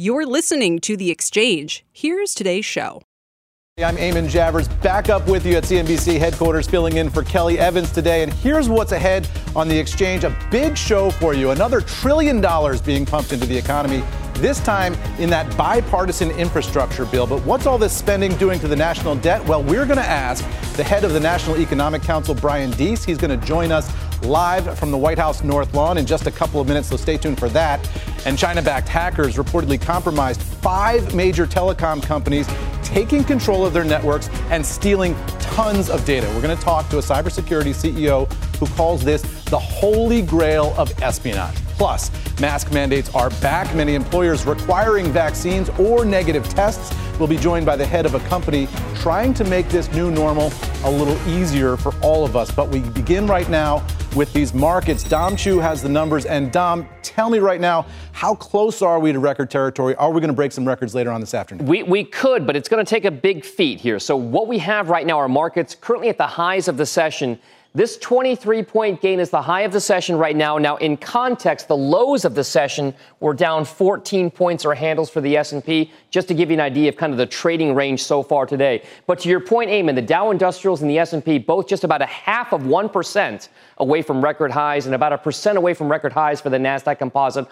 You're listening to The Exchange. Here's today's show. I'm Eamon Javers, back up with you at CNBC headquarters, filling in for Kelly Evans today. And here's what's ahead on the exchange a big show for you. Another trillion dollars being pumped into the economy this time in that bipartisan infrastructure bill. But what's all this spending doing to the national debt? Well, we're going to ask the head of the National Economic Council, Brian Deese. He's going to join us live from the White House North Lawn in just a couple of minutes, so stay tuned for that. And China backed hackers reportedly compromised five major telecom companies, taking control of their networks and stealing tons of data. We're going to talk to a cybersecurity CEO who calls this the holy grail of espionage. Plus, mask mandates are back. Many employers requiring vaccines or negative tests. We'll be joined by the head of a company trying to make this new normal a little easier for all of us. But we begin right now with these markets. Dom Chu has the numbers. And Dom, tell me right now, how close are we to record territory? Are we going to break some records later on this afternoon? We, we could, but it's going to take a big feat here. So, what we have right now are markets currently at the highs of the session. This 23 point gain is the high of the session right now. Now, in context, the lows of the session were down 14 points or handles for the S&P, just to give you an idea of kind of the trading range so far today. But to your point, Eamon, the Dow Industrials and the S&P both just about a half of 1% away from record highs and about a percent away from record highs for the Nasdaq Composite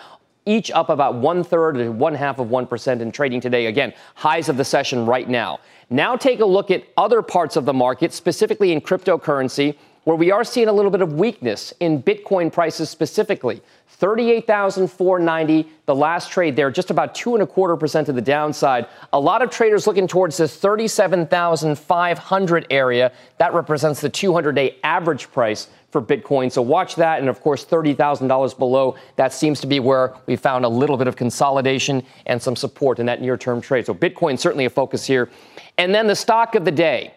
each up about one third to one half of 1% in trading today. Again, highs of the session right now. Now take a look at other parts of the market, specifically in cryptocurrency where we are seeing a little bit of weakness in Bitcoin prices specifically. 38,490, the last trade there, just about two and a quarter percent to the downside. A lot of traders looking towards this 37,500 area. That represents the 200 day average price for Bitcoin. So watch that. And of course, $30,000 below. That seems to be where we found a little bit of consolidation and some support in that near term trade. So Bitcoin certainly a focus here. And then the stock of the day.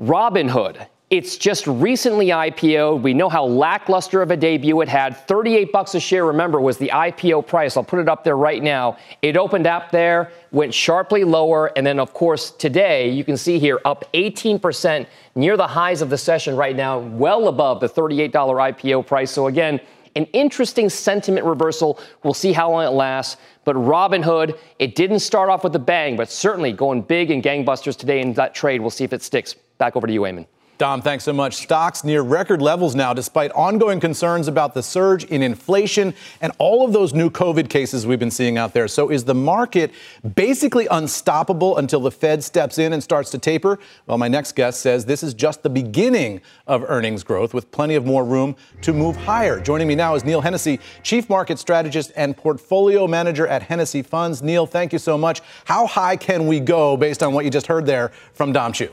Robinhood it's just recently IPO'd. We know how lackluster of a debut it had. 38 bucks a share, remember, was the IPO price. I'll put it up there right now. It opened up there, went sharply lower, and then, of course, today, you can see here, up 18%, near the highs of the session right now, well above the $38 IPO price. So, again, an interesting sentiment reversal. We'll see how long it lasts. But Robinhood, it didn't start off with a bang, but certainly going big and gangbusters today in that trade. We'll see if it sticks. Back over to you, Eamon. Dom, thanks so much. Stocks near record levels now, despite ongoing concerns about the surge in inflation and all of those new COVID cases we've been seeing out there. So, is the market basically unstoppable until the Fed steps in and starts to taper? Well, my next guest says this is just the beginning of earnings growth with plenty of more room to move higher. Joining me now is Neil Hennessy, Chief Market Strategist and Portfolio Manager at Hennessy Funds. Neil, thank you so much. How high can we go based on what you just heard there from Dom Chu?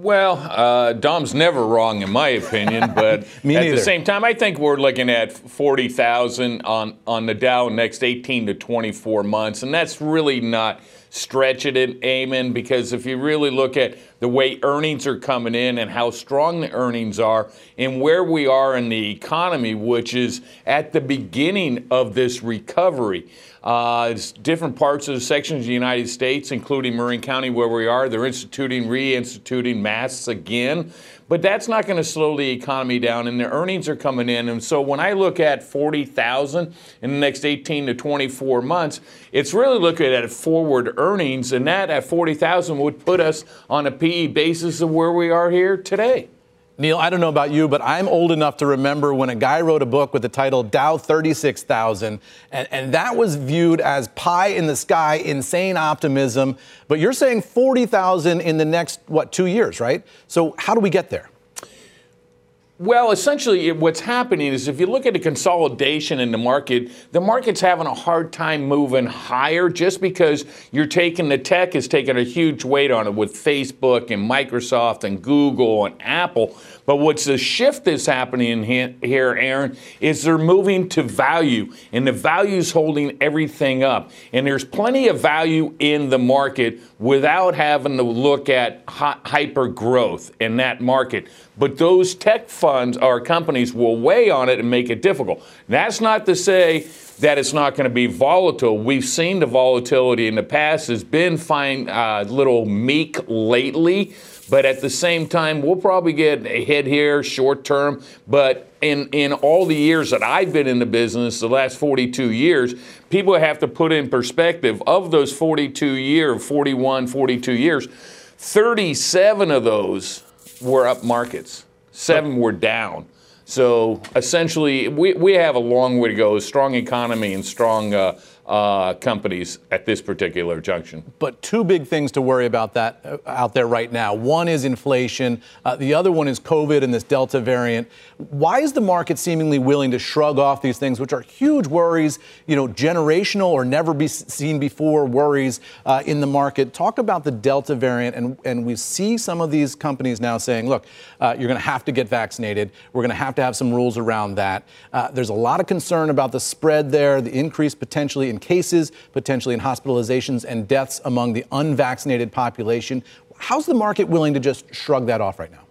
Well, uh, Dom's never wrong in my opinion, but at the same time, I think we're looking at 40,000 on, on the Dow next 18 to 24 months, and that's really not stretching it, Eamon, because if you really look at the way earnings are coming in and how strong the earnings are and where we are in the economy, which is at the beginning of this recovery. Uh, different parts of the sections of the United States, including Marin County, where we are, they're instituting, reinstituting masks again. But that's not going to slow the economy down, and the earnings are coming in. And so when I look at 40,000 in the next 18 to 24 months, it's really looking at forward earnings, and that at 40,000 would put us on a PE basis of where we are here today. Neil, I don't know about you, but I'm old enough to remember when a guy wrote a book with the title Dow 36,000, and, and that was viewed as pie in the sky, insane optimism. But you're saying 40,000 in the next, what, two years, right? So how do we get there? Well, essentially, what's happening is if you look at the consolidation in the market, the market's having a hard time moving higher just because you're taking the tech is taking a huge weight on it with Facebook and Microsoft and Google and Apple. But what's the shift that's happening here, Aaron, is they're moving to value, and the value's holding everything up. And there's plenty of value in the market without having to look at hyper growth in that market. But those tech funds or companies will weigh on it and make it difficult. That's not to say that it's not going to be volatile. We've seen the volatility in the past has been fine, uh, little meek lately. But at the same time, we'll probably get a hit here short term. But in, in all the years that I've been in the business, the last 42 years, people have to put in perspective of those 42 years, 41, 42 years, 37 of those were up markets, seven were down. So essentially, we, we have a long way to go. a Strong economy and strong uh, uh, companies at this particular junction. But two big things to worry about that uh, out there right now. One is inflation. Uh, the other one is COVID and this Delta variant. Why is the market seemingly willing to shrug off these things, which are huge worries, you know, generational or never be seen before worries uh, in the market? Talk about the Delta variant, and, and we see some of these companies now saying, look, uh, you're going to have to get vaccinated. We're going to have to have some rules around that. Uh, there's a lot of concern about the spread there, the increase potentially in cases, potentially in hospitalizations and deaths among the unvaccinated population. How's the market willing to just shrug that off right now?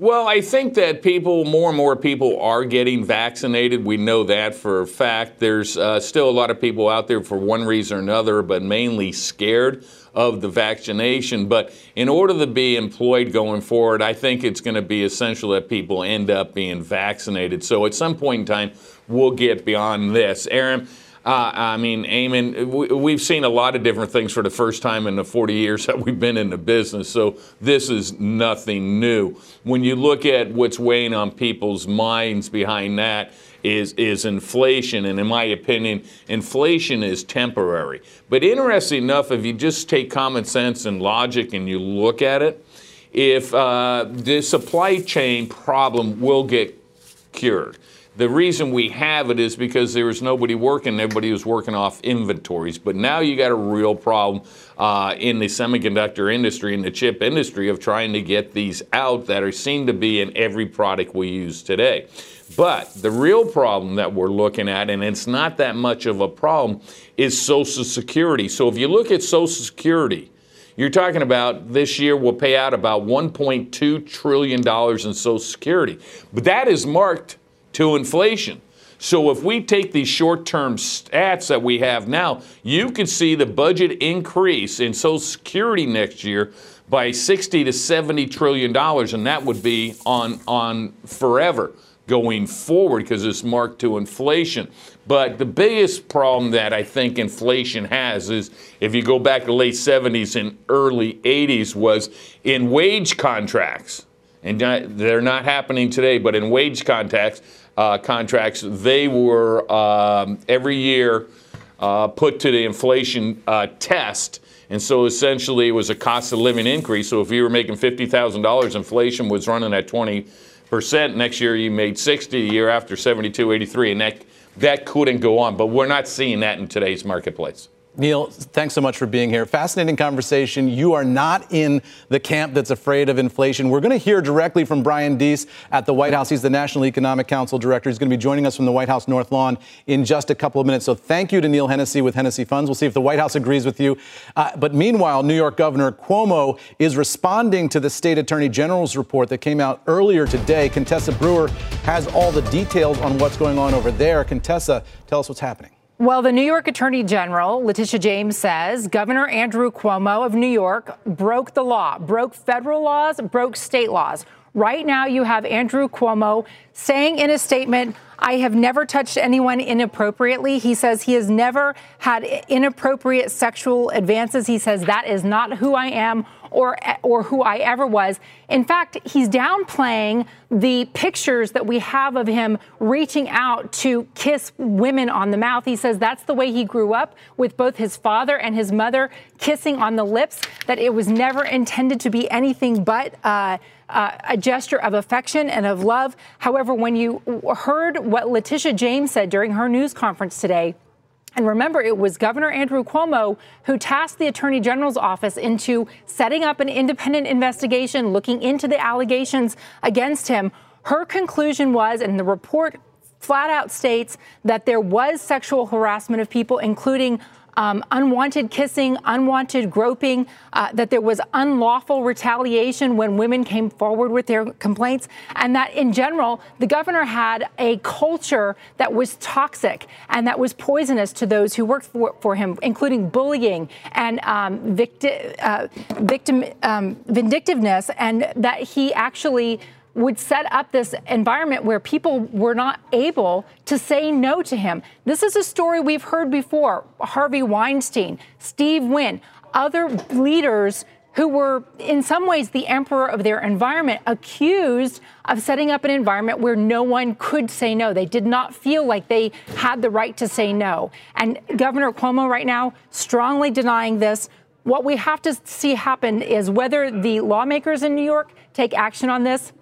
Well, I think that people, more and more people are getting vaccinated. We know that for a fact. There's uh, still a lot of people out there for one reason or another, but mainly scared of the vaccination. But in order to be employed going forward, I think it's going to be essential that people end up being vaccinated. So at some point in time, we'll get beyond this. Aaron, uh, I mean, Eamon, we've seen a lot of different things for the first time in the 40 years that we've been in the business, so this is nothing new. When you look at what's weighing on people's minds behind that, is is inflation, and in my opinion, inflation is temporary. But interesting enough, if you just take common sense and logic and you look at it, if uh, the supply chain problem will get cured. The reason we have it is because there was nobody working, everybody was working off inventories. But now you got a real problem uh, in the semiconductor industry, in the chip industry, of trying to get these out that are seem to be in every product we use today. But the real problem that we're looking at, and it's not that much of a problem, is Social Security. So if you look at Social Security, you're talking about this year we'll pay out about $1.2 trillion in Social Security. But that is marked to inflation. So if we take these short-term stats that we have now, you could see the budget increase in Social Security next year by 60 to 70 trillion dollars, and that would be on on forever going forward because it's marked to inflation. But the biggest problem that I think inflation has is if you go back to late 70s and early 80s was in wage contracts. And they're not happening today, but in wage contracts, uh, contracts, they were um, every year uh, put to the inflation uh, test. And so essentially it was a cost of living increase. So if you were making $50,000, inflation was running at 20%. Next year you made 60, the year after 72, 83. And that, that couldn't go on. But we're not seeing that in today's marketplace. Neil, thanks so much for being here. Fascinating conversation. You are not in the camp that's afraid of inflation. We're going to hear directly from Brian Deese at the White House. He's the National Economic Council Director. He's going to be joining us from the White House North Lawn in just a couple of minutes. So thank you to Neil Hennessy with Hennessy Funds. We'll see if the White House agrees with you. Uh, but meanwhile, New York Governor Cuomo is responding to the state attorney general's report that came out earlier today. Contessa Brewer has all the details on what's going on over there. Contessa, tell us what's happening. Well, the New York Attorney General, Letitia James, says Governor Andrew Cuomo of New York broke the law, broke federal laws, broke state laws. Right now, you have Andrew Cuomo saying in a statement, I have never touched anyone inappropriately. He says he has never had inappropriate sexual advances. He says that is not who I am or or who I ever was. In fact, he's downplaying the pictures that we have of him reaching out to kiss women on the mouth. He says that's the way he grew up with both his father and his mother kissing on the lips. That it was never intended to be anything but. Uh, uh, a gesture of affection and of love. However, when you heard what Letitia James said during her news conference today, and remember, it was Governor Andrew Cuomo who tasked the Attorney General's office into setting up an independent investigation, looking into the allegations against him. Her conclusion was, and the report flat out states that there was sexual harassment of people, including um, unwanted kissing, unwanted groping, uh, that there was unlawful retaliation when women came forward with their complaints, and that in general, the governor had a culture that was toxic and that was poisonous to those who worked for, for him, including bullying and um, victi- uh, victim um, vindictiveness, and that he actually would set up this environment where people were not able to say no to him. This is a story we've heard before. Harvey Weinstein, Steve Wynn, other leaders who were in some ways the emperor of their environment, accused of setting up an environment where no one could say no. They did not feel like they had the right to say no. And Governor Cuomo right now strongly denying this. What we have to see happen is whether the lawmakers in New York take action on this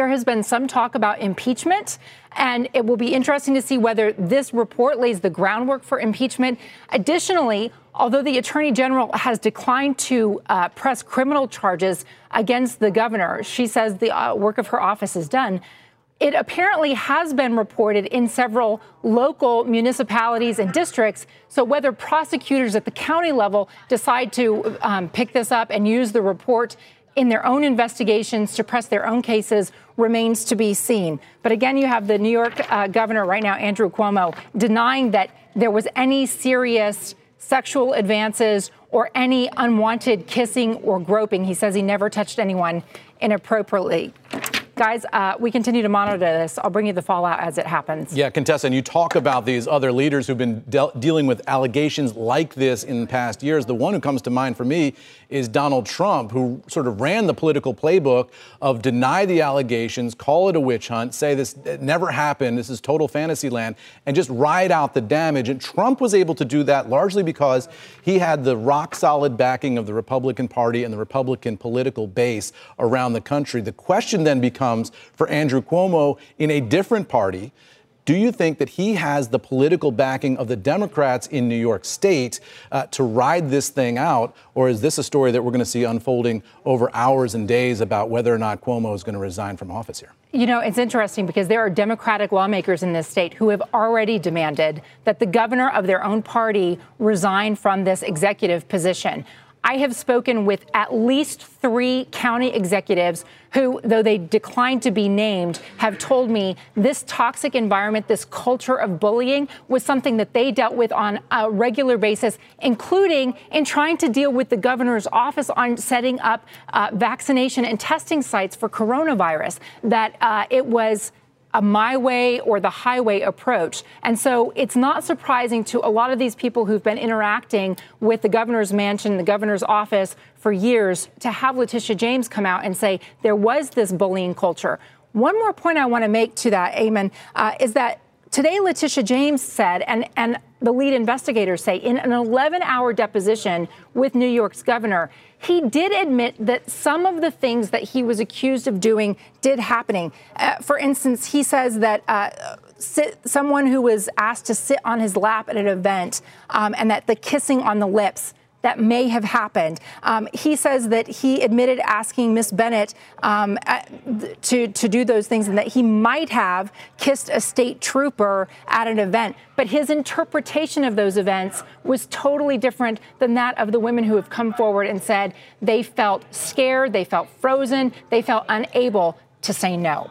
there has been some talk about impeachment, and it will be interesting to see whether this report lays the groundwork for impeachment. Additionally, although the attorney general has declined to uh, press criminal charges against the governor, she says the uh, work of her office is done. It apparently has been reported in several local municipalities and districts. So, whether prosecutors at the county level decide to um, pick this up and use the report in their own investigations to press their own cases remains to be seen. But again, you have the New York uh, governor right now, Andrew Cuomo, denying that there was any serious sexual advances or any unwanted kissing or groping. He says he never touched anyone inappropriately. Guys, uh, we continue to monitor this. I'll bring you the fallout as it happens. Yeah, Contessa, and you talk about these other leaders who've been de- dealing with allegations like this in past years. The one who comes to mind for me is Donald Trump, who sort of ran the political playbook of deny the allegations, call it a witch hunt, say this never happened, this is total fantasy land, and just ride out the damage. And Trump was able to do that largely because he had the rock solid backing of the Republican Party and the Republican political base around the country. The question then becomes comes for Andrew Cuomo in a different party. Do you think that he has the political backing of the Democrats in New York State uh, to ride this thing out? Or is this a story that we're going to see unfolding over hours and days about whether or not Cuomo is going to resign from office here? You know, it's interesting because there are Democratic lawmakers in this state who have already demanded that the governor of their own party resign from this executive position. I have spoken with at least three county executives who, though they declined to be named, have told me this toxic environment, this culture of bullying, was something that they dealt with on a regular basis, including in trying to deal with the governor's office on setting up uh, vaccination and testing sites for coronavirus. That uh, it was a my way or the highway approach. And so it's not surprising to a lot of these people who've been interacting with the governor's mansion, the governor's office for years, to have Letitia James come out and say there was this bullying culture. One more point I want to make to that, Eamon, uh, is that today Letitia James said, and, and the lead investigators say, in an 11 hour deposition with New York's governor, he did admit that some of the things that he was accused of doing did happening. Uh, for instance, he says that uh, sit, someone who was asked to sit on his lap at an event um, and that the kissing on the lips that may have happened. Um, he says that he admitted asking Miss Bennett um, to, to do those things and that he might have kissed a state trooper at an event. But his interpretation of those events was totally different than that of the women who have come forward and said they felt scared, they felt frozen, they felt unable to say no.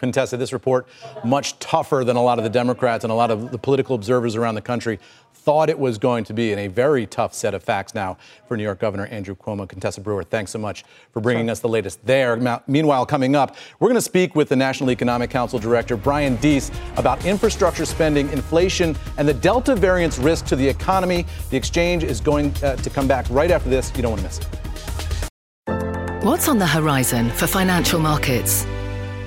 Contessa, this report much tougher than a lot of the Democrats and a lot of the political observers around the country thought it was going to be, and a very tough set of facts now for New York Governor Andrew Cuomo. Contessa Brewer, thanks so much for bringing sure. us the latest there. Meanwhile, coming up, we're going to speak with the National Economic Council Director Brian Deese about infrastructure spending, inflation, and the Delta variant's risk to the economy. The exchange is going uh, to come back right after this. You don't want to miss it. What's on the horizon for financial markets?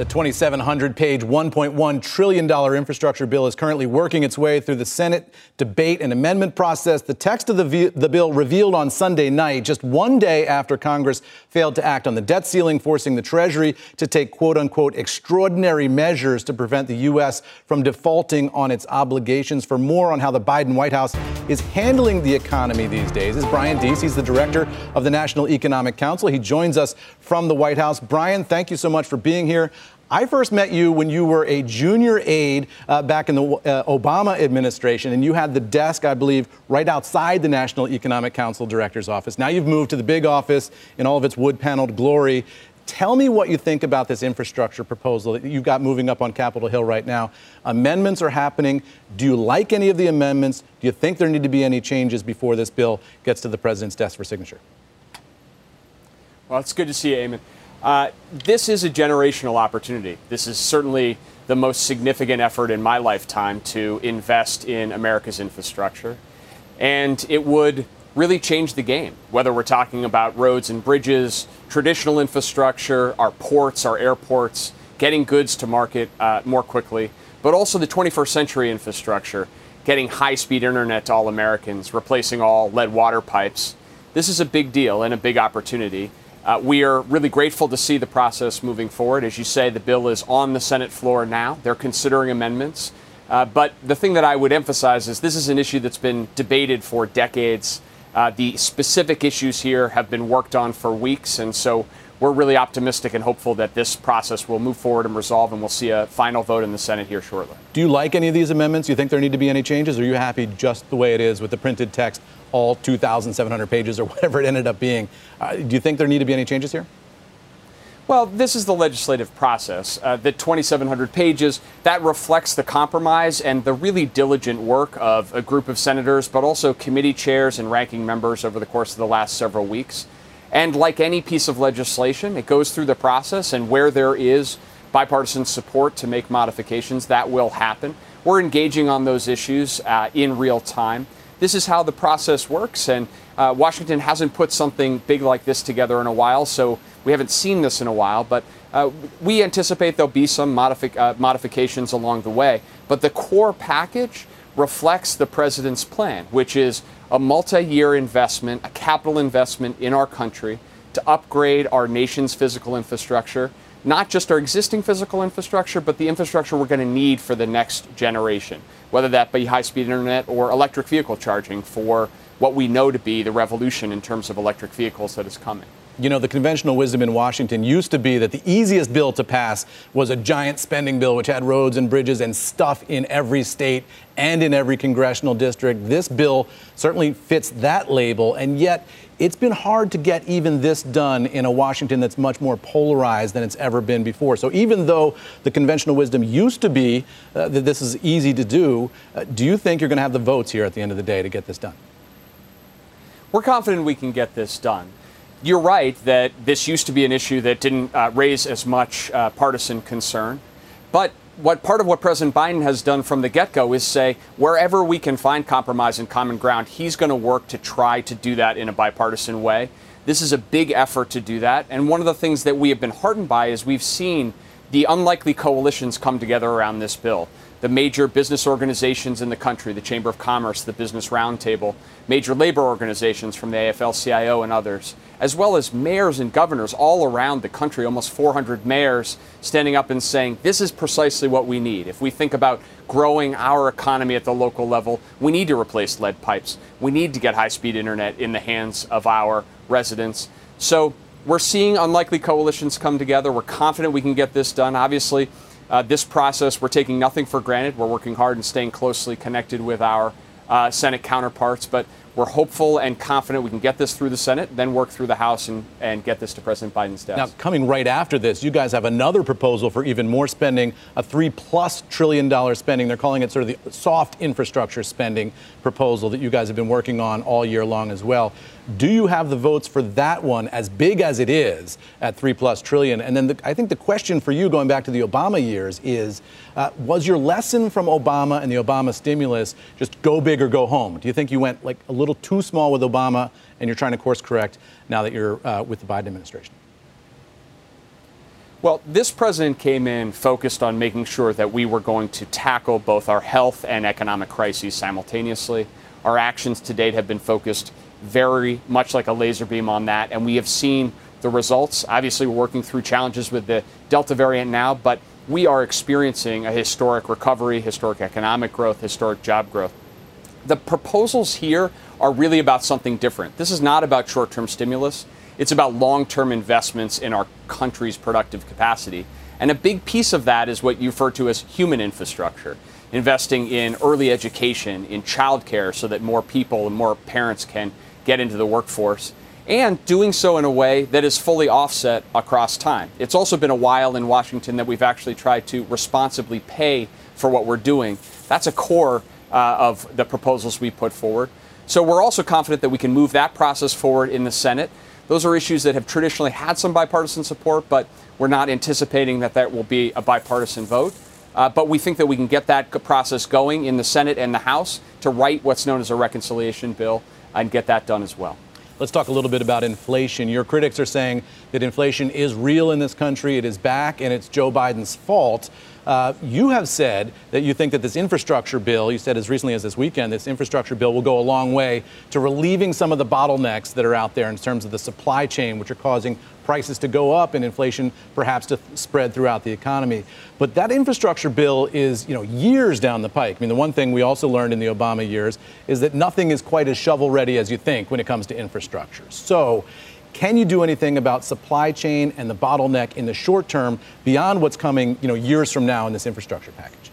The 2,700 page, $1.1 trillion infrastructure bill is currently working its way through the Senate debate and amendment process. The text of the, the bill revealed on Sunday night, just one day after Congress failed to act on the debt ceiling, forcing the Treasury to take quote unquote extraordinary measures to prevent the U.S. from defaulting on its obligations. For more on how the Biden White House is handling the economy these days is Brian Deese. He's the director of the National Economic Council. He joins us from the White House. Brian, thank you so much for being here. I first met you when you were a junior aide uh, back in the uh, Obama administration, and you had the desk, I believe, right outside the National Economic Council Director's office. Now you've moved to the big office in all of its wood paneled glory. Tell me what you think about this infrastructure proposal that you've got moving up on Capitol Hill right now. Amendments are happening. Do you like any of the amendments? Do you think there need to be any changes before this bill gets to the president's desk for signature? Well, it's good to see you, Eamon. Uh, this is a generational opportunity. This is certainly the most significant effort in my lifetime to invest in America's infrastructure. And it would really change the game, whether we're talking about roads and bridges, traditional infrastructure, our ports, our airports, getting goods to market uh, more quickly, but also the 21st century infrastructure, getting high speed internet to all Americans, replacing all lead water pipes. This is a big deal and a big opportunity. Uh, we are really grateful to see the process moving forward. As you say, the bill is on the Senate floor now. They're considering amendments. Uh, but the thing that I would emphasize is this is an issue that's been debated for decades. Uh, the specific issues here have been worked on for weeks, and so we're really optimistic and hopeful that this process will move forward and resolve, and we'll see a final vote in the Senate here shortly. Do you like any of these amendments? Do you think there need to be any changes, or are you happy just the way it is with the printed text, all 2,700 pages, or whatever it ended up being? Uh, do you think there need to be any changes here? Well, this is the legislative process. Uh, the 2,700 pages, that reflects the compromise and the really diligent work of a group of senators, but also committee chairs and ranking members over the course of the last several weeks. And like any piece of legislation, it goes through the process, and where there is bipartisan support to make modifications, that will happen. We're engaging on those issues uh, in real time. This is how the process works, and uh, Washington hasn't put something big like this together in a while, so we haven't seen this in a while. But uh, we anticipate there'll be some modifi- uh, modifications along the way. But the core package reflects the president's plan, which is a multi year investment, a capital investment in our country to upgrade our nation's physical infrastructure, not just our existing physical infrastructure, but the infrastructure we're going to need for the next generation, whether that be high speed internet or electric vehicle charging for what we know to be the revolution in terms of electric vehicles that is coming. You know, the conventional wisdom in Washington used to be that the easiest bill to pass was a giant spending bill which had roads and bridges and stuff in every state and in every congressional district. This bill certainly fits that label, and yet it's been hard to get even this done in a Washington that's much more polarized than it's ever been before. So even though the conventional wisdom used to be uh, that this is easy to do, uh, do you think you're going to have the votes here at the end of the day to get this done? We're confident we can get this done you're right that this used to be an issue that didn't uh, raise as much uh, partisan concern. But what part of what President Biden has done from the get go is say wherever we can find compromise and common ground, he's going to work to try to do that in a bipartisan way. This is a big effort to do that. And one of the things that we have been heartened by is we've seen the unlikely coalitions come together around this bill. The major business organizations in the country, the Chamber of Commerce, the Business Roundtable, major labor organizations from the AFL CIO and others, as well as mayors and governors all around the country, almost 400 mayors standing up and saying, this is precisely what we need. If we think about growing our economy at the local level, we need to replace lead pipes. We need to get high speed internet in the hands of our residents. So we're seeing unlikely coalitions come together. We're confident we can get this done. Obviously, uh, this process, we're taking nothing for granted. We're working hard and staying closely connected with our uh, Senate counterparts, but we're hopeful and confident we can get this through the Senate, then work through the House and, and get this to President Biden's desk. Now, coming right after this, you guys have another proposal for even more spending, a three plus trillion dollar spending. They're calling it sort of the soft infrastructure spending proposal that you guys have been working on all year long as well. Do you have the votes for that one, as big as it is, at three plus trillion? And then the, I think the question for you, going back to the Obama years, is uh, was your lesson from Obama and the Obama stimulus just go big or go home? Do you think you went like a little too small with Obama and you're trying to course correct now that you're uh, with the Biden administration? Well, this president came in focused on making sure that we were going to tackle both our health and economic crises simultaneously. Our actions to date have been focused very much like a laser beam on that, and we have seen the results. Obviously, we're working through challenges with the Delta variant now, but we are experiencing a historic recovery, historic economic growth, historic job growth. The proposals here are really about something different. This is not about short term stimulus, it's about long term investments in our country's productive capacity. And a big piece of that is what you refer to as human infrastructure investing in early education, in childcare, so that more people and more parents can get into the workforce, and doing so in a way that is fully offset across time. It's also been a while in Washington that we've actually tried to responsibly pay for what we're doing. That's a core uh, of the proposals we put forward. So we're also confident that we can move that process forward in the Senate. Those are issues that have traditionally had some bipartisan support, but we're not anticipating that that will be a bipartisan vote. Uh, but we think that we can get that process going in the Senate and the House to write what's known as a reconciliation bill and get that done as well. Let's talk a little bit about inflation. Your critics are saying that inflation is real in this country, it is back, and it's Joe Biden's fault. Uh, you have said that you think that this infrastructure bill, you said as recently as this weekend, this infrastructure bill will go a long way to relieving some of the bottlenecks that are out there in terms of the supply chain, which are causing prices to go up and inflation perhaps to spread throughout the economy. But that infrastructure bill is, you know, years down the pike. I mean, the one thing we also learned in the Obama years is that nothing is quite as shovel ready as you think when it comes to infrastructure. So, can you do anything about supply chain and the bottleneck in the short term beyond what's coming, you know, years from now in this infrastructure package?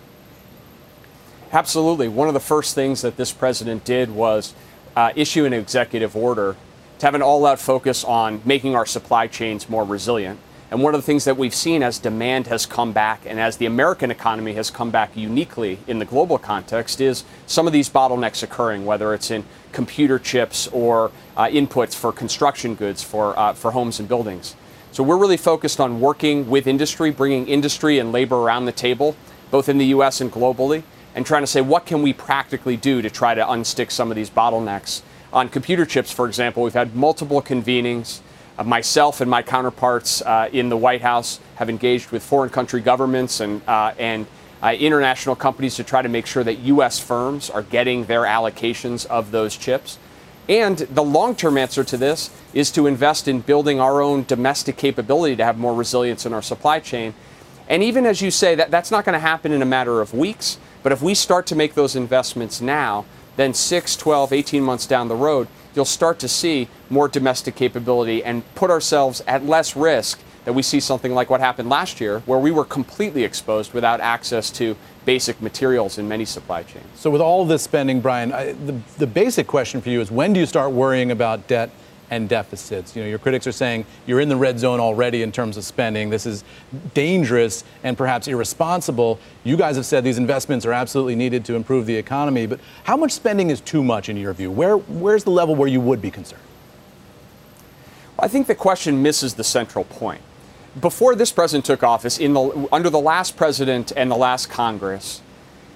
Absolutely. One of the first things that this president did was uh, issue an executive order to have an all out focus on making our supply chains more resilient. And one of the things that we've seen as demand has come back and as the American economy has come back uniquely in the global context is some of these bottlenecks occurring, whether it's in computer chips or uh, inputs for construction goods for, uh, for homes and buildings. So we're really focused on working with industry, bringing industry and labor around the table, both in the US and globally, and trying to say what can we practically do to try to unstick some of these bottlenecks. On computer chips, for example, we've had multiple convenings. Uh, myself and my counterparts uh, in the White House have engaged with foreign country governments and, uh, and uh, international companies to try to make sure that U.S. firms are getting their allocations of those chips. And the long term answer to this is to invest in building our own domestic capability to have more resilience in our supply chain. And even as you say, that, that's not going to happen in a matter of weeks. But if we start to make those investments now, then 6, 12, 18 months down the road, you'll start to see more domestic capability and put ourselves at less risk that we see something like what happened last year, where we were completely exposed without access to basic materials in many supply chains. So, with all this spending, Brian, I, the, the basic question for you is when do you start worrying about debt? And deficits. You know, your critics are saying you're in the red zone already in terms of spending. This is dangerous and perhaps irresponsible. You guys have said these investments are absolutely needed to improve the economy, but how much spending is too much in your view? Where where's the level where you would be concerned? Well, I think the question misses the central point. Before this president took office, in the, under the last president and the last Congress,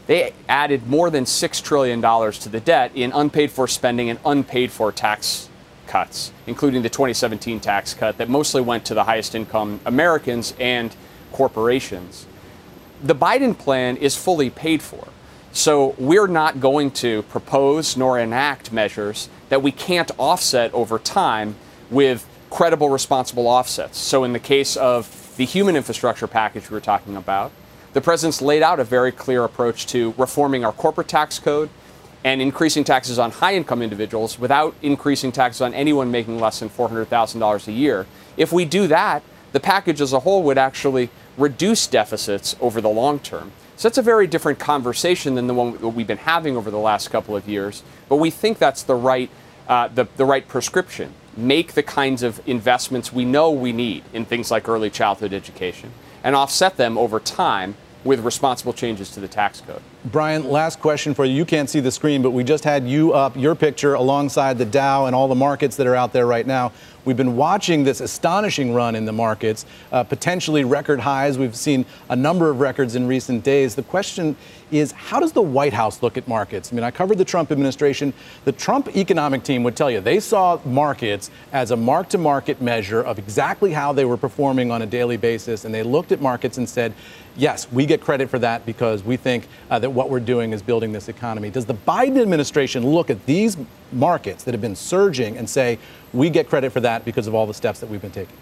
they added more than $6 trillion to the debt in unpaid for spending and unpaid for tax cuts, including the 2017 tax cut that mostly went to the highest income Americans and corporations. the Biden plan is fully paid for. So we're not going to propose nor enact measures that we can't offset over time with credible, responsible offsets. So in the case of the human infrastructure package we were talking about, the president's laid out a very clear approach to reforming our corporate tax code and increasing taxes on high income individuals without increasing taxes on anyone making less than $400,000 a year. If we do that, the package as a whole would actually reduce deficits over the long term. So that's a very different conversation than the one we've been having over the last couple of years. But we think that's the right, uh, the, the right prescription. Make the kinds of investments we know we need in things like early childhood education and offset them over time with responsible changes to the tax code. Brian, last question for you. You can't see the screen, but we just had you up, your picture alongside the Dow and all the markets that are out there right now. We've been watching this astonishing run in the markets, uh, potentially record highs. We've seen a number of records in recent days. The question is how does the White House look at markets? I mean, I covered the Trump administration. The Trump economic team would tell you they saw markets as a mark to market measure of exactly how they were performing on a daily basis. And they looked at markets and said, yes, we get credit for that because we think uh, that what we're doing is building this economy. Does the Biden administration look at these markets that have been surging and say, we get credit for that because of all the steps that we've been taking?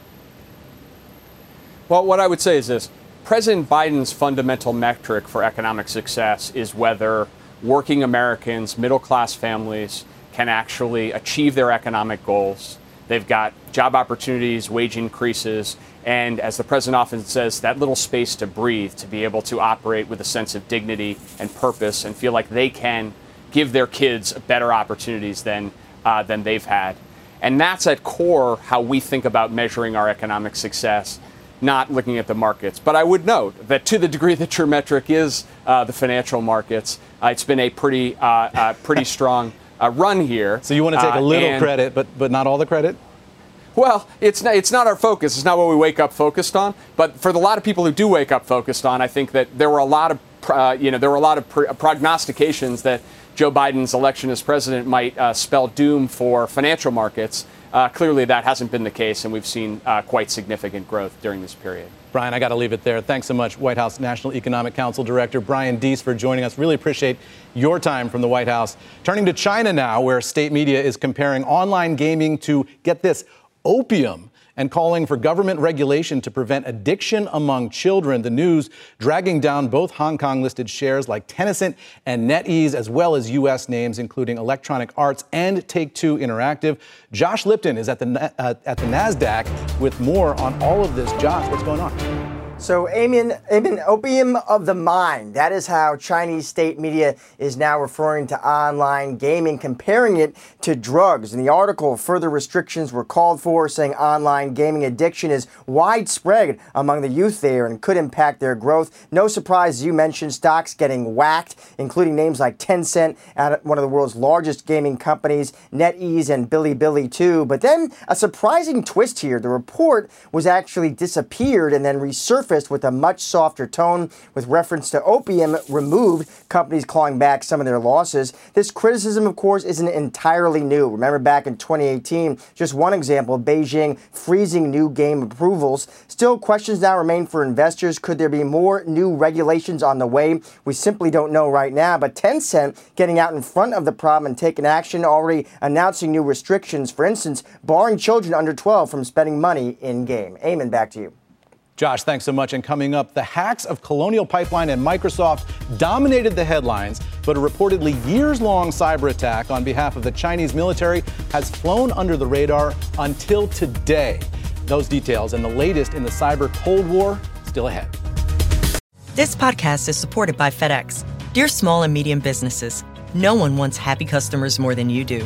Well, what I would say is this President Biden's fundamental metric for economic success is whether working Americans, middle class families, can actually achieve their economic goals. They've got job opportunities, wage increases, and as the president often says, that little space to breathe, to be able to operate with a sense of dignity and purpose and feel like they can give their kids better opportunities than, uh, than they've had. And that's at core how we think about measuring our economic success, not looking at the markets. But I would note that to the degree that your metric is uh, the financial markets, uh, it's been a pretty, uh, uh, pretty strong uh, run here. So you want to take a little credit, but, but not all the credit? Well, it's not, it's not our focus. It's not what we wake up focused on. But for the lot of people who do wake up focused on, I think that there were a lot of uh, you know there were a lot of prognostications that Joe Biden's election as president might uh, spell doom for financial markets. Uh, clearly, that hasn't been the case, and we've seen uh, quite significant growth during this period. Brian, I got to leave it there. Thanks so much, White House National Economic Council Director Brian Deese, for joining us. Really appreciate your time from the White House. Turning to China now, where state media is comparing online gaming to, get this, opium and calling for government regulation to prevent addiction among children. The news dragging down both Hong Kong listed shares like Tencent and NetEase, as well as U.S. names including Electronic Arts and Take Two Interactive. Josh Lipton is at the, uh, at the NASDAQ with more on all of this. Josh, what's going on? So, Eamon, Eamon, opium of the mind. That is how Chinese state media is now referring to online gaming, comparing it to drugs. In the article, further restrictions were called for, saying online gaming addiction is widespread among the youth there and could impact their growth. No surprise, you mentioned stocks getting whacked, including names like Tencent, one of the world's largest gaming companies, NetEase, and Bilibili, too. But then a surprising twist here. The report was actually disappeared and then resurfaced surfaced with a much softer tone with reference to opium removed, companies clawing back some of their losses. This criticism, of course, isn't entirely new. Remember back in 2018, just one example, Beijing freezing new game approvals. Still, questions now remain for investors. Could there be more new regulations on the way? We simply don't know right now, but Tencent getting out in front of the problem and taking action, already announcing new restrictions, for instance, barring children under 12 from spending money in game. Eamon, back to you. Josh, thanks so much. And coming up, the hacks of Colonial Pipeline and Microsoft dominated the headlines, but a reportedly years long cyber attack on behalf of the Chinese military has flown under the radar until today. Those details and the latest in the cyber Cold War still ahead. This podcast is supported by FedEx. Dear small and medium businesses, no one wants happy customers more than you do.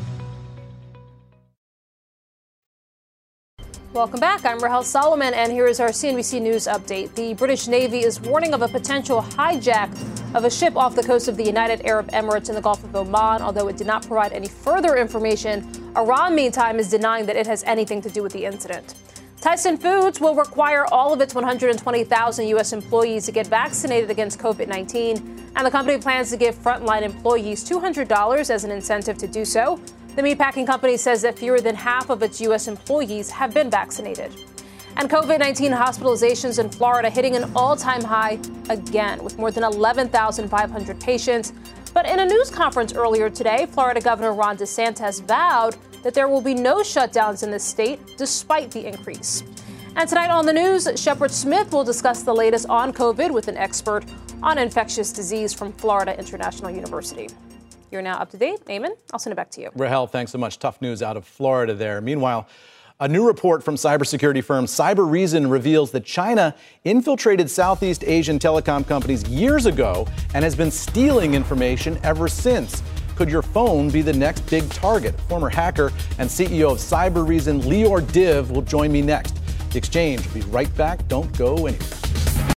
Welcome back. I'm Rahel Solomon, and here is our CNBC News update. The British Navy is warning of a potential hijack of a ship off the coast of the United Arab Emirates in the Gulf of Oman, although it did not provide any further information Iran, meantime, is denying that it has anything to do with the incident. Tyson Foods will require all of its 120,000 U.S. employees to get vaccinated against COVID 19, and the company plans to give frontline employees $200 as an incentive to do so. The meatpacking company says that fewer than half of its U.S. employees have been vaccinated. And COVID 19 hospitalizations in Florida hitting an all time high again, with more than 11,500 patients. But in a news conference earlier today, Florida Governor Ron DeSantis vowed that there will be no shutdowns in the state despite the increase. And tonight on the news, Shepard Smith will discuss the latest on COVID with an expert on infectious disease from Florida International University. You're now up to date. Eamon, I'll send it back to you. Rahel, thanks so much. Tough news out of Florida there. Meanwhile, a new report from cybersecurity firm Cybereason reveals that China infiltrated Southeast Asian telecom companies years ago and has been stealing information ever since. Could your phone be the next big target? Former hacker and CEO of Cybereason, Lior Div, will join me next. The Exchange will be right back. Don't go anywhere.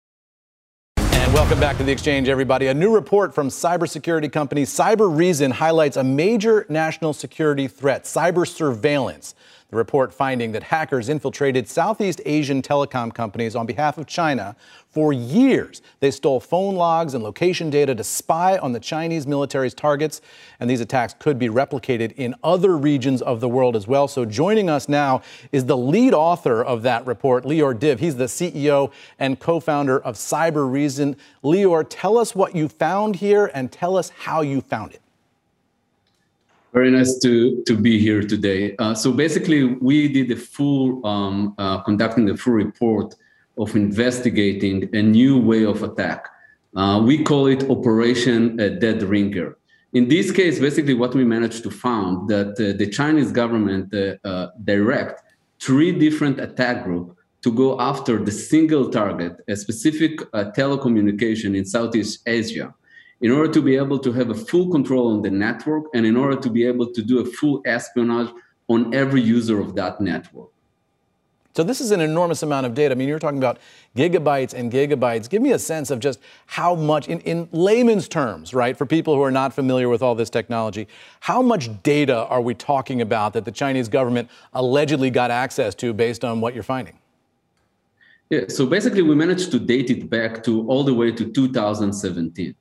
Welcome back to the Exchange, everybody. A new report from cybersecurity company Cybereason highlights a major national security threat cyber surveillance. The report finding that hackers infiltrated Southeast Asian telecom companies on behalf of China for years. They stole phone logs and location data to spy on the Chinese military's targets, and these attacks could be replicated in other regions of the world as well. So joining us now is the lead author of that report, Lior Div. He's the CEO and co-founder of Cybereason. Lior, tell us what you found here and tell us how you found it. Very nice to, to be here today. Uh, so basically, we did a full, um, uh, conducting a full report of investigating a new way of attack. Uh, we call it Operation uh, Dead Ringer. In this case, basically what we managed to found that uh, the Chinese government uh, direct three different attack groups to go after the single target, a specific telecommunication in Southeast Asia in order to be able to have a full control on the network and in order to be able to do a full espionage on every user of that network. So this is an enormous amount of data. I mean, you're talking about gigabytes and gigabytes. Give me a sense of just how much, in, in layman's terms, right, for people who are not familiar with all this technology, how much data are we talking about that the Chinese government allegedly got access to based on what you're finding? Yeah, so basically we managed to date it back to all the way to 2017.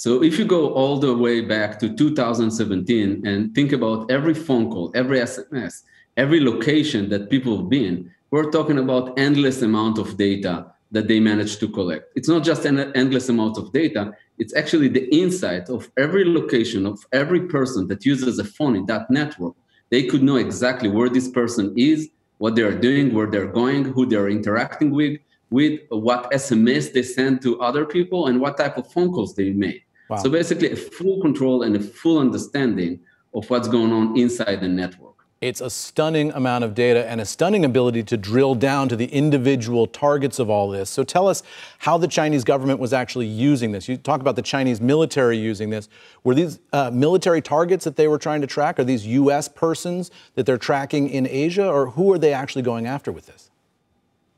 So if you go all the way back to 2017 and think about every phone call, every SMS, every location that people have been, we're talking about endless amount of data that they managed to collect. It's not just an endless amount of data, it's actually the insight of every location of every person that uses a phone in that network. They could know exactly where this person is, what they're doing, where they're going, who they're interacting with, with what SMS they send to other people, and what type of phone calls they made. Wow. So basically, a full control and a full understanding of what's going on inside the network. It's a stunning amount of data and a stunning ability to drill down to the individual targets of all this. So tell us how the Chinese government was actually using this. You talk about the Chinese military using this. Were these uh, military targets that they were trying to track? Are these U.S. persons that they're tracking in Asia, or who are they actually going after with this?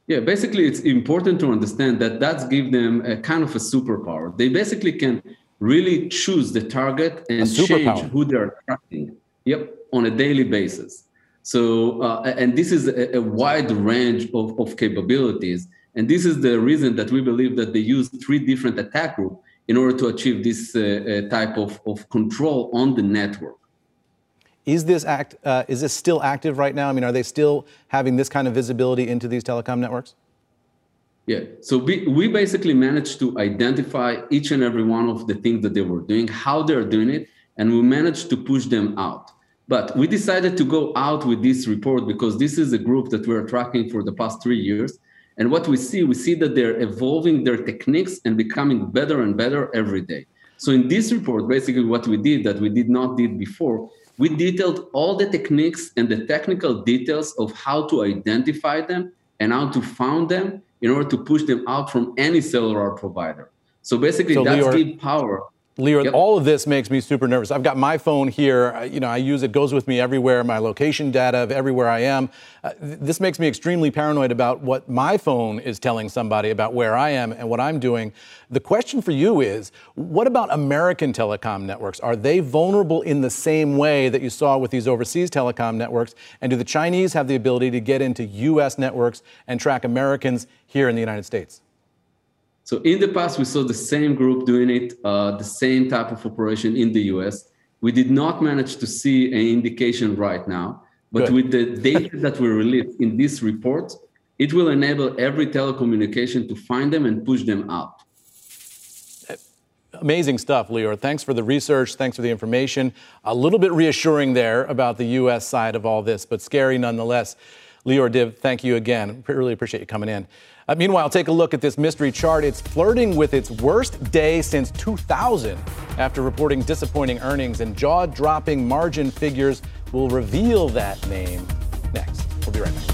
Yeah, basically, it's important to understand that that's give them a kind of a superpower. They basically can really choose the target and change who they're attracting. Yep, on a daily basis. So, uh, and this is a, a wide range of, of capabilities. And this is the reason that we believe that they use three different attack groups in order to achieve this uh, uh, type of, of control on the network. Is this act? Uh, is this still active right now? I mean, are they still having this kind of visibility into these telecom networks? Yeah. So we, we basically managed to identify each and every one of the things that they were doing, how they're doing it, and we managed to push them out. But we decided to go out with this report because this is a group that we're tracking for the past three years. And what we see, we see that they're evolving their techniques and becoming better and better every day. So in this report, basically what we did that we did not did before, we detailed all the techniques and the technical details of how to identify them and how to found them in order to push them out from any cellular provider. So basically, so that's give power Lior, yep. all of this makes me super nervous. I've got my phone here. You know, I use it, goes with me everywhere, my location data of everywhere I am. Uh, this makes me extremely paranoid about what my phone is telling somebody about where I am and what I'm doing. The question for you is what about American telecom networks? Are they vulnerable in the same way that you saw with these overseas telecom networks? And do the Chinese have the ability to get into U.S. networks and track Americans here in the United States? So in the past, we saw the same group doing it, uh, the same type of operation in the US. We did not manage to see an indication right now, but Good. with the data that we released in this report, it will enable every telecommunication to find them and push them out. Amazing stuff, Lior. Thanks for the research. Thanks for the information. A little bit reassuring there about the U.S. side of all this, but scary nonetheless. Lior Div, thank you again. Really appreciate you coming in. Uh, meanwhile, take a look at this mystery chart. It's flirting with its worst day since 2000 after reporting disappointing earnings, and jaw dropping margin figures We'll reveal that name next. We'll be right back.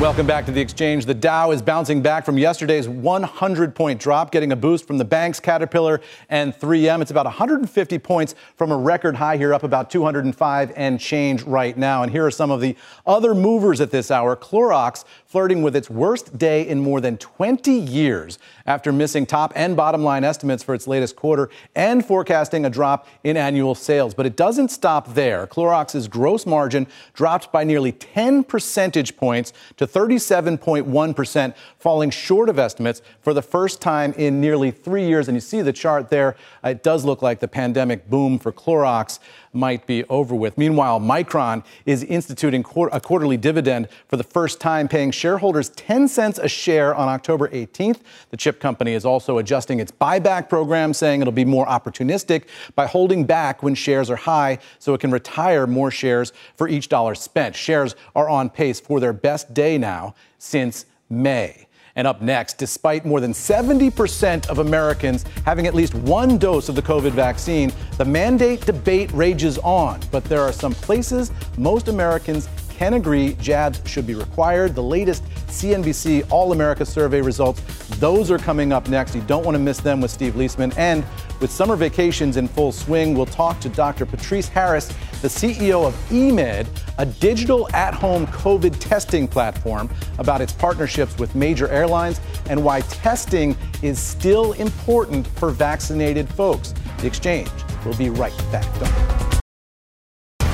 Welcome back to the exchange. The Dow is bouncing back from yesterday's 100 point drop, getting a boost from the banks, Caterpillar, and 3M. It's about 150 points from a record high here, up about 205 and change right now. And here are some of the other movers at this hour. Clorox flirting with its worst day in more than 20 years after missing top and bottom line estimates for its latest quarter and forecasting a drop in annual sales. But it doesn't stop there. Clorox's gross margin dropped by nearly 10 percentage points to 37.1%, falling short of estimates for the first time in nearly three years. And you see the chart there. It does look like the pandemic boom for Clorox might be over with. Meanwhile, Micron is instituting a quarterly dividend for the first time, paying shareholders 10 cents a share on October 18th. The chip company is also adjusting its buyback program, saying it'll be more opportunistic by holding back when shares are high so it can retire more shares for each dollar spent. Shares are on pace for their best day now since May. And up next, despite more than 70% of Americans having at least one dose of the COVID vaccine, the mandate debate rages on. But there are some places most Americans can agree jabs should be required. The latest CNBC All America survey results, those are coming up next. You don't want to miss them with Steve Liesman. And with summer vacations in full swing, we'll talk to Dr. Patrice Harris, the CEO of eMed, a digital at home COVID testing platform, about its partnerships with major airlines and why testing is still important for vaccinated folks. The exchange will be right back.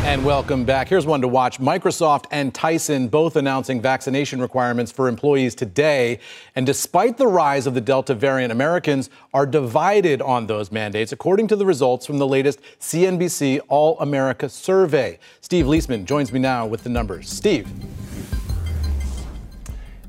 And welcome back. Here's one to watch. Microsoft and Tyson both announcing vaccination requirements for employees today. And despite the rise of the Delta variant, Americans are divided on those mandates, according to the results from the latest CNBC All America survey. Steve Liesman joins me now with the numbers. Steve.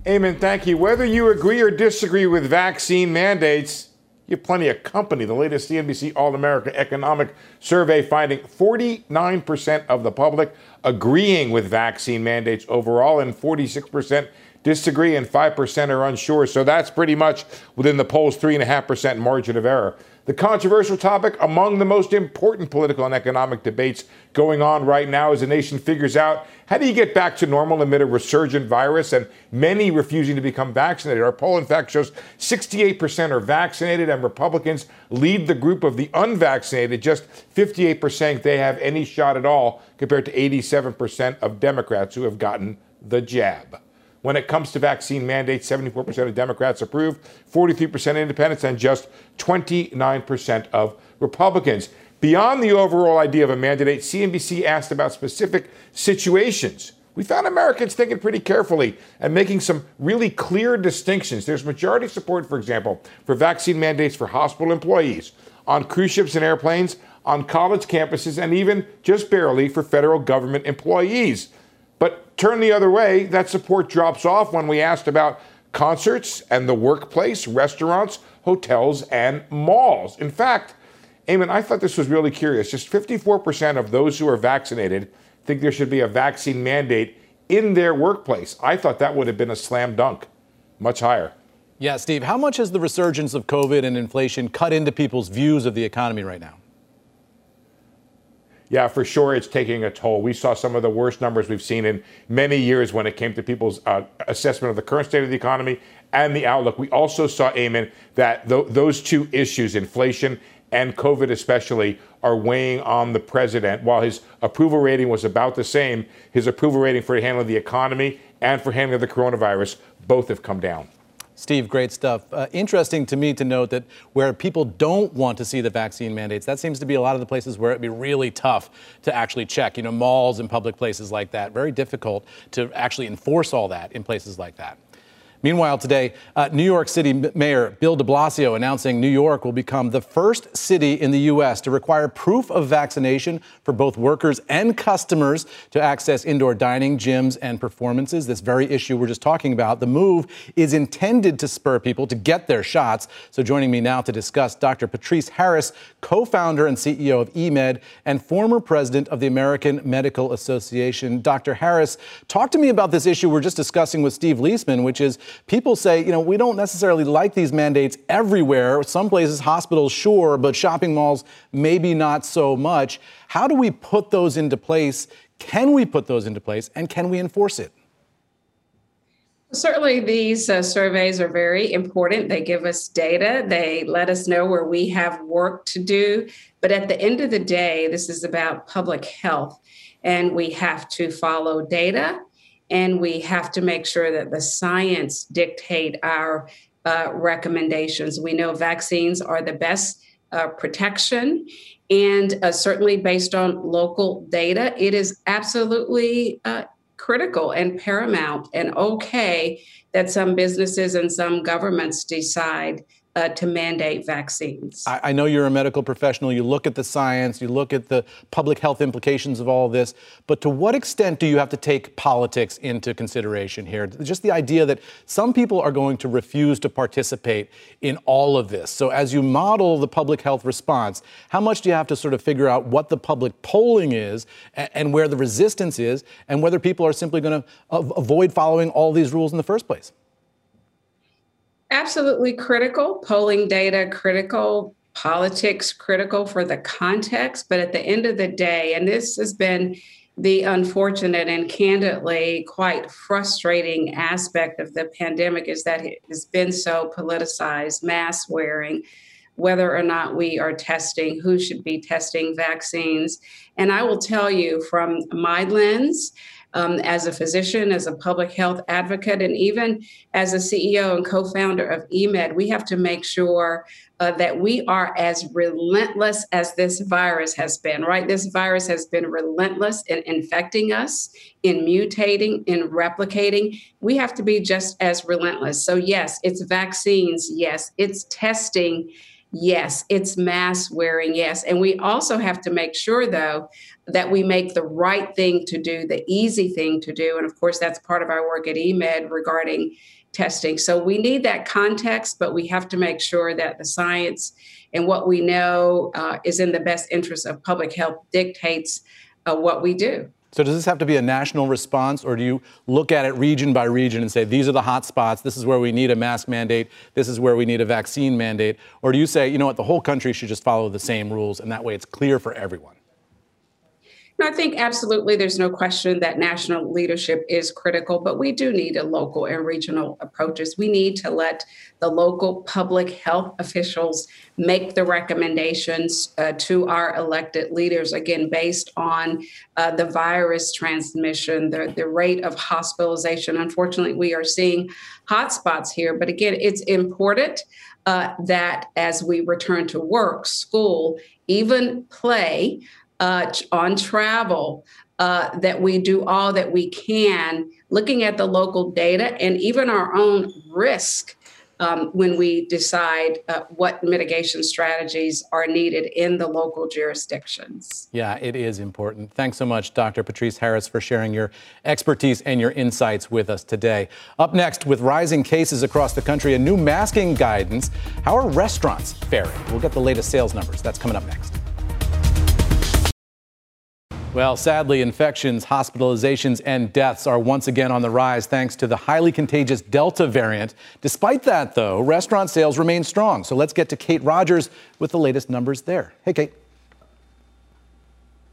Eamon. Thank you. Whether you agree or disagree with vaccine mandates, you have plenty of company. The latest CNBC All America Economic Survey finding 49% of the public agreeing with vaccine mandates overall, and 46% disagree, and 5% are unsure. So that's pretty much within the poll's 3.5% margin of error. The controversial topic among the most important political and economic debates going on right now as the nation figures out how do you get back to normal amid a resurgent virus and many refusing to become vaccinated? Our poll, in fact, shows 68% are vaccinated, and Republicans lead the group of the unvaccinated, just 58% they have any shot at all, compared to 87% of Democrats who have gotten the jab. When it comes to vaccine mandates, 74% of Democrats approve, 43% of independents, and just 29% of Republicans. Beyond the overall idea of a mandate, CNBC asked about specific situations. We found Americans thinking pretty carefully and making some really clear distinctions. There's majority support, for example, for vaccine mandates for hospital employees, on cruise ships and airplanes, on college campuses, and even just barely for federal government employees. But turn the other way, that support drops off when we asked about concerts and the workplace, restaurants, hotels, and malls. In fact, Eamon, I thought this was really curious. Just 54% of those who are vaccinated think there should be a vaccine mandate in their workplace. I thought that would have been a slam dunk, much higher. Yeah, Steve, how much has the resurgence of COVID and inflation cut into people's views of the economy right now? Yeah, for sure, it's taking a toll. We saw some of the worst numbers we've seen in many years when it came to people's uh, assessment of the current state of the economy and the outlook. We also saw, Eamon, that th- those two issues, inflation and COVID especially, are weighing on the president. While his approval rating was about the same, his approval rating for handling the economy and for handling the coronavirus both have come down. Steve, great stuff. Uh, interesting to me to note that where people don't want to see the vaccine mandates, that seems to be a lot of the places where it'd be really tough to actually check. You know, malls and public places like that. Very difficult to actually enforce all that in places like that. Meanwhile, today, uh, New York City Mayor Bill de Blasio announcing New York will become the first city in the U.S. to require proof of vaccination for both workers and customers to access indoor dining, gyms, and performances. This very issue we're just talking about. The move is intended to spur people to get their shots. So, joining me now to discuss, Dr. Patrice Harris, co founder and CEO of eMed and former president of the American Medical Association. Dr. Harris, talk to me about this issue we're just discussing with Steve Liesman, which is people say, you know, we don't necessarily like these mandates everywhere. Some places, hospitals, sure, but shopping malls, maybe not so much. How do we put those into place? Can we put those into place? And can we enforce it? Certainly, these uh, surveys are very important. They give us data, they let us know where we have work to do. But at the end of the day, this is about public health, and we have to follow data and we have to make sure that the science dictate our uh, recommendations. We know vaccines are the best uh, protection, and uh, certainly based on local data, it is absolutely uh, critical and paramount and okay that some businesses and some governments decide uh, to mandate vaccines. I, I, know you're a medical professional. You look at the science, you look at the public health implications of all this, but to what extent do you have to take politics into consideration here? Just the idea that some people are going to refuse to participate in all of this. So, as you model the public health response, how much do you have to sort of figure out what the public polling is and, and where the resistance is, and whether people are simply going to avoid following all these rules in the first place? Absolutely critical. Polling data critical. Politics critical for the context. But at the end of the day, and this has been the unfortunate and candidly quite frustrating aspect of the pandemic is that it has been so politicized, mask wearing, whether or not we are testing, who should be testing vaccines. And I will tell you from my lens, um, as a physician, as a public health advocate, and even as a CEO and co founder of eMed, we have to make sure uh, that we are as relentless as this virus has been, right? This virus has been relentless in infecting us, in mutating, in replicating. We have to be just as relentless. So, yes, it's vaccines. Yes, it's testing. Yes, it's mask wearing. Yes. And we also have to make sure, though, that we make the right thing to do, the easy thing to do. And of course, that's part of our work at eMed regarding testing. So we need that context, but we have to make sure that the science and what we know uh, is in the best interest of public health dictates uh, what we do. So does this have to be a national response, or do you look at it region by region and say these are the hot spots? This is where we need a mask mandate. This is where we need a vaccine mandate. Or do you say, you know what, the whole country should just follow the same rules, and that way it's clear for everyone? I think absolutely there's no question that national leadership is critical, but we do need a local and regional approaches. We need to let the local public health officials make the recommendations uh, to our elected leaders, again, based on uh, the virus transmission, the, the rate of hospitalization. Unfortunately, we are seeing hotspots here, but again, it's important. Uh, that as we return to work, school, even play, uh, on travel, uh, that we do all that we can, looking at the local data and even our own risk um, when we decide uh, what mitigation strategies are needed in the local jurisdictions. Yeah, it is important. Thanks so much, Dr. Patrice Harris, for sharing your expertise and your insights with us today. Up next, with rising cases across the country and new masking guidance, how are restaurants faring? We'll get the latest sales numbers. That's coming up next. Well, sadly, infections, hospitalizations, and deaths are once again on the rise thanks to the highly contagious Delta variant. Despite that, though, restaurant sales remain strong. So let's get to Kate Rogers with the latest numbers there. Hey, Kate.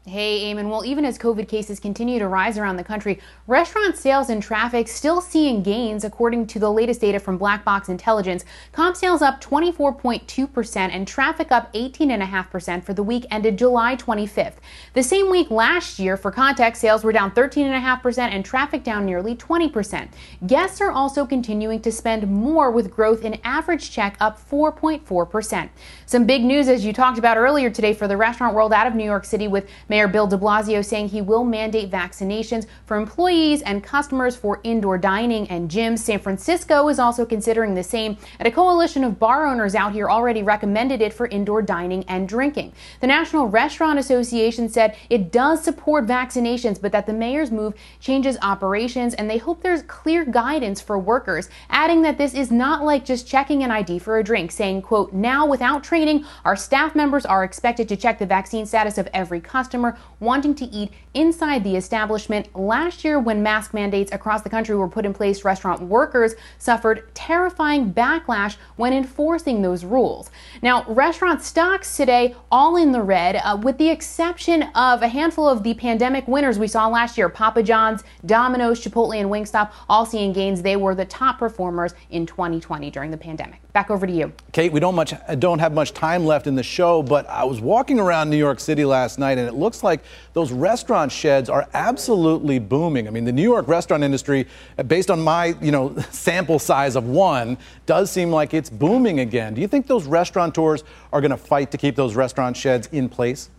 Hey, Eamon. Well, even as COVID cases continue to rise around the country, restaurant sales and traffic still seeing gains, according to the latest data from Black Box Intelligence. Comp sales up 24.2% and traffic up 18.5% for the week ended July 25th. The same week last year, for context, sales were down 13.5% and traffic down nearly 20%. Guests are also continuing to spend more with growth in average check up 4.4%. Some big news, as you talked about earlier today, for the restaurant world out of New York City with Mayor Bill de Blasio saying he will mandate vaccinations for employees and customers for indoor dining and gyms. San Francisco is also considering the same, and a coalition of bar owners out here already recommended it for indoor dining and drinking. The National Restaurant Association said it does support vaccinations, but that the mayor's move changes operations, and they hope there's clear guidance for workers, adding that this is not like just checking an ID for a drink, saying, quote, now without training, our staff members are expected to check the vaccine status of every customer wanting to eat inside the establishment. Last year, when mask mandates across the country were put in place, restaurant workers suffered terrifying backlash when enforcing those rules. Now, restaurant stocks today all in the red, uh, with the exception of a handful of the pandemic winners we saw last year Papa John's, Domino's, Chipotle, and Wingstop, all seeing gains. They were the top performers in 2020 during the pandemic. Back over to you. Kate, we don't much don't have much time left in the show, but I was walking around New York City last night and it looks like those restaurant sheds are absolutely booming. I mean, the New York restaurant industry, based on my, you know, sample size of one, does seem like it's booming again. Do you think those restaurateurs are going to fight to keep those restaurant sheds in place?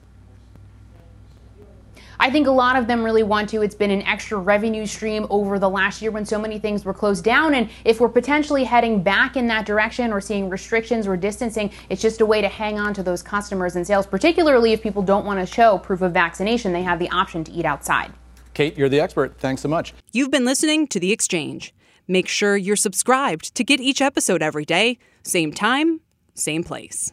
I think a lot of them really want to. It's been an extra revenue stream over the last year when so many things were closed down. And if we're potentially heading back in that direction or seeing restrictions or distancing, it's just a way to hang on to those customers and sales, particularly if people don't want to show proof of vaccination, they have the option to eat outside. Kate, you're the expert. Thanks so much. You've been listening to The Exchange. Make sure you're subscribed to get each episode every day, same time, same place.